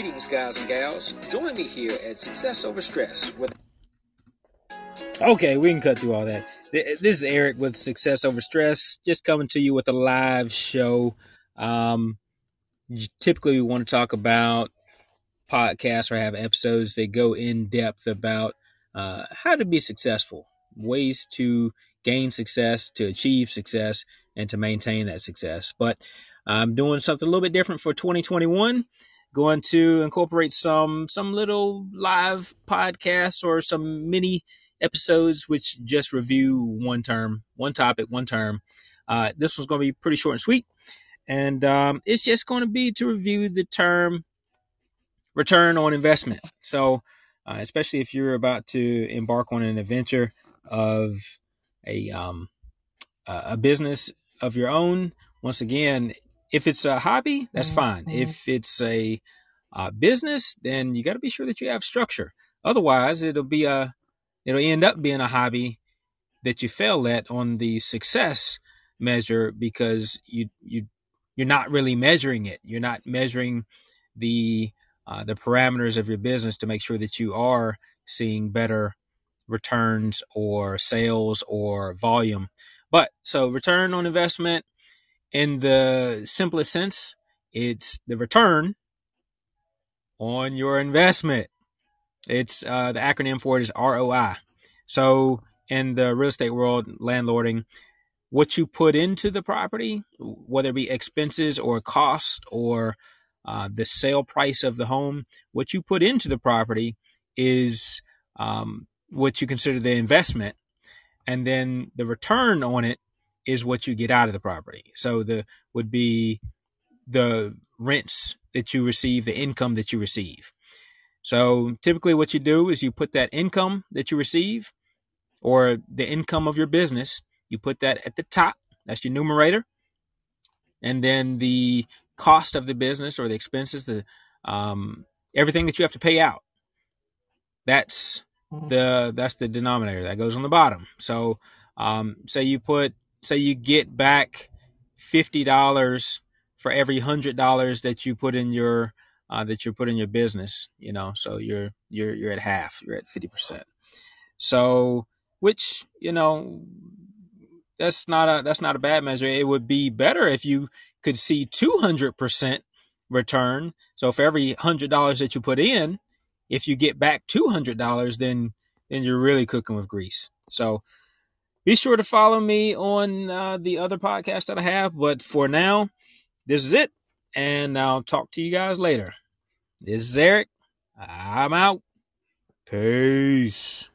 Greetings, guys and gals. Join me here at Success Over Stress. With okay, we can cut through all that. This is Eric with Success Over Stress, just coming to you with a live show. Um, typically, we want to talk about podcasts or have episodes that go in depth about uh, how to be successful, ways to gain success, to achieve success, and to maintain that success. But I'm doing something a little bit different for 2021. Going to incorporate some some little live podcasts or some mini episodes which just review one term, one topic, one term. Uh, this one's going to be pretty short and sweet, and um, it's just going to be to review the term return on investment. So, uh, especially if you're about to embark on an adventure of a um, a business of your own, once again, if it's a hobby, that's fine. Mm-hmm. If it's a uh, business, then you got to be sure that you have structure. Otherwise, it'll be a it'll end up being a hobby that you fail at on the success measure because you you you're not really measuring it. You're not measuring the uh, the parameters of your business to make sure that you are seeing better returns or sales or volume. But so return on investment in the simplest sense, it's the return on your investment. It's uh, the acronym for it is ROI. So in the real estate world, landlording, what you put into the property, whether it be expenses or cost or uh, the sale price of the home, what you put into the property is um, what you consider the investment, and then the return on it is what you get out of the property. So the would be the rents that you receive, the income that you receive. So typically what you do is you put that income that you receive or the income of your business, you put that at the top. That's your numerator. And then the cost of the business or the expenses, the um, everything that you have to pay out. That's the that's the denominator that goes on the bottom. So um, say you put say you get back fifty dollars for every hundred dollars that you put in your uh, that you put in your business. You know, so you're you're you're at half. You're at fifty percent. So which you know that's not a that's not a bad measure. It would be better if you could see two hundred percent return. So for every hundred dollars that you put in, if you get back two hundred dollars, then then you're really cooking with grease. So be sure to follow me on uh, the other podcast that I have. But for now, this is it. And I'll talk to you guys later. This is Eric. I'm out. Peace.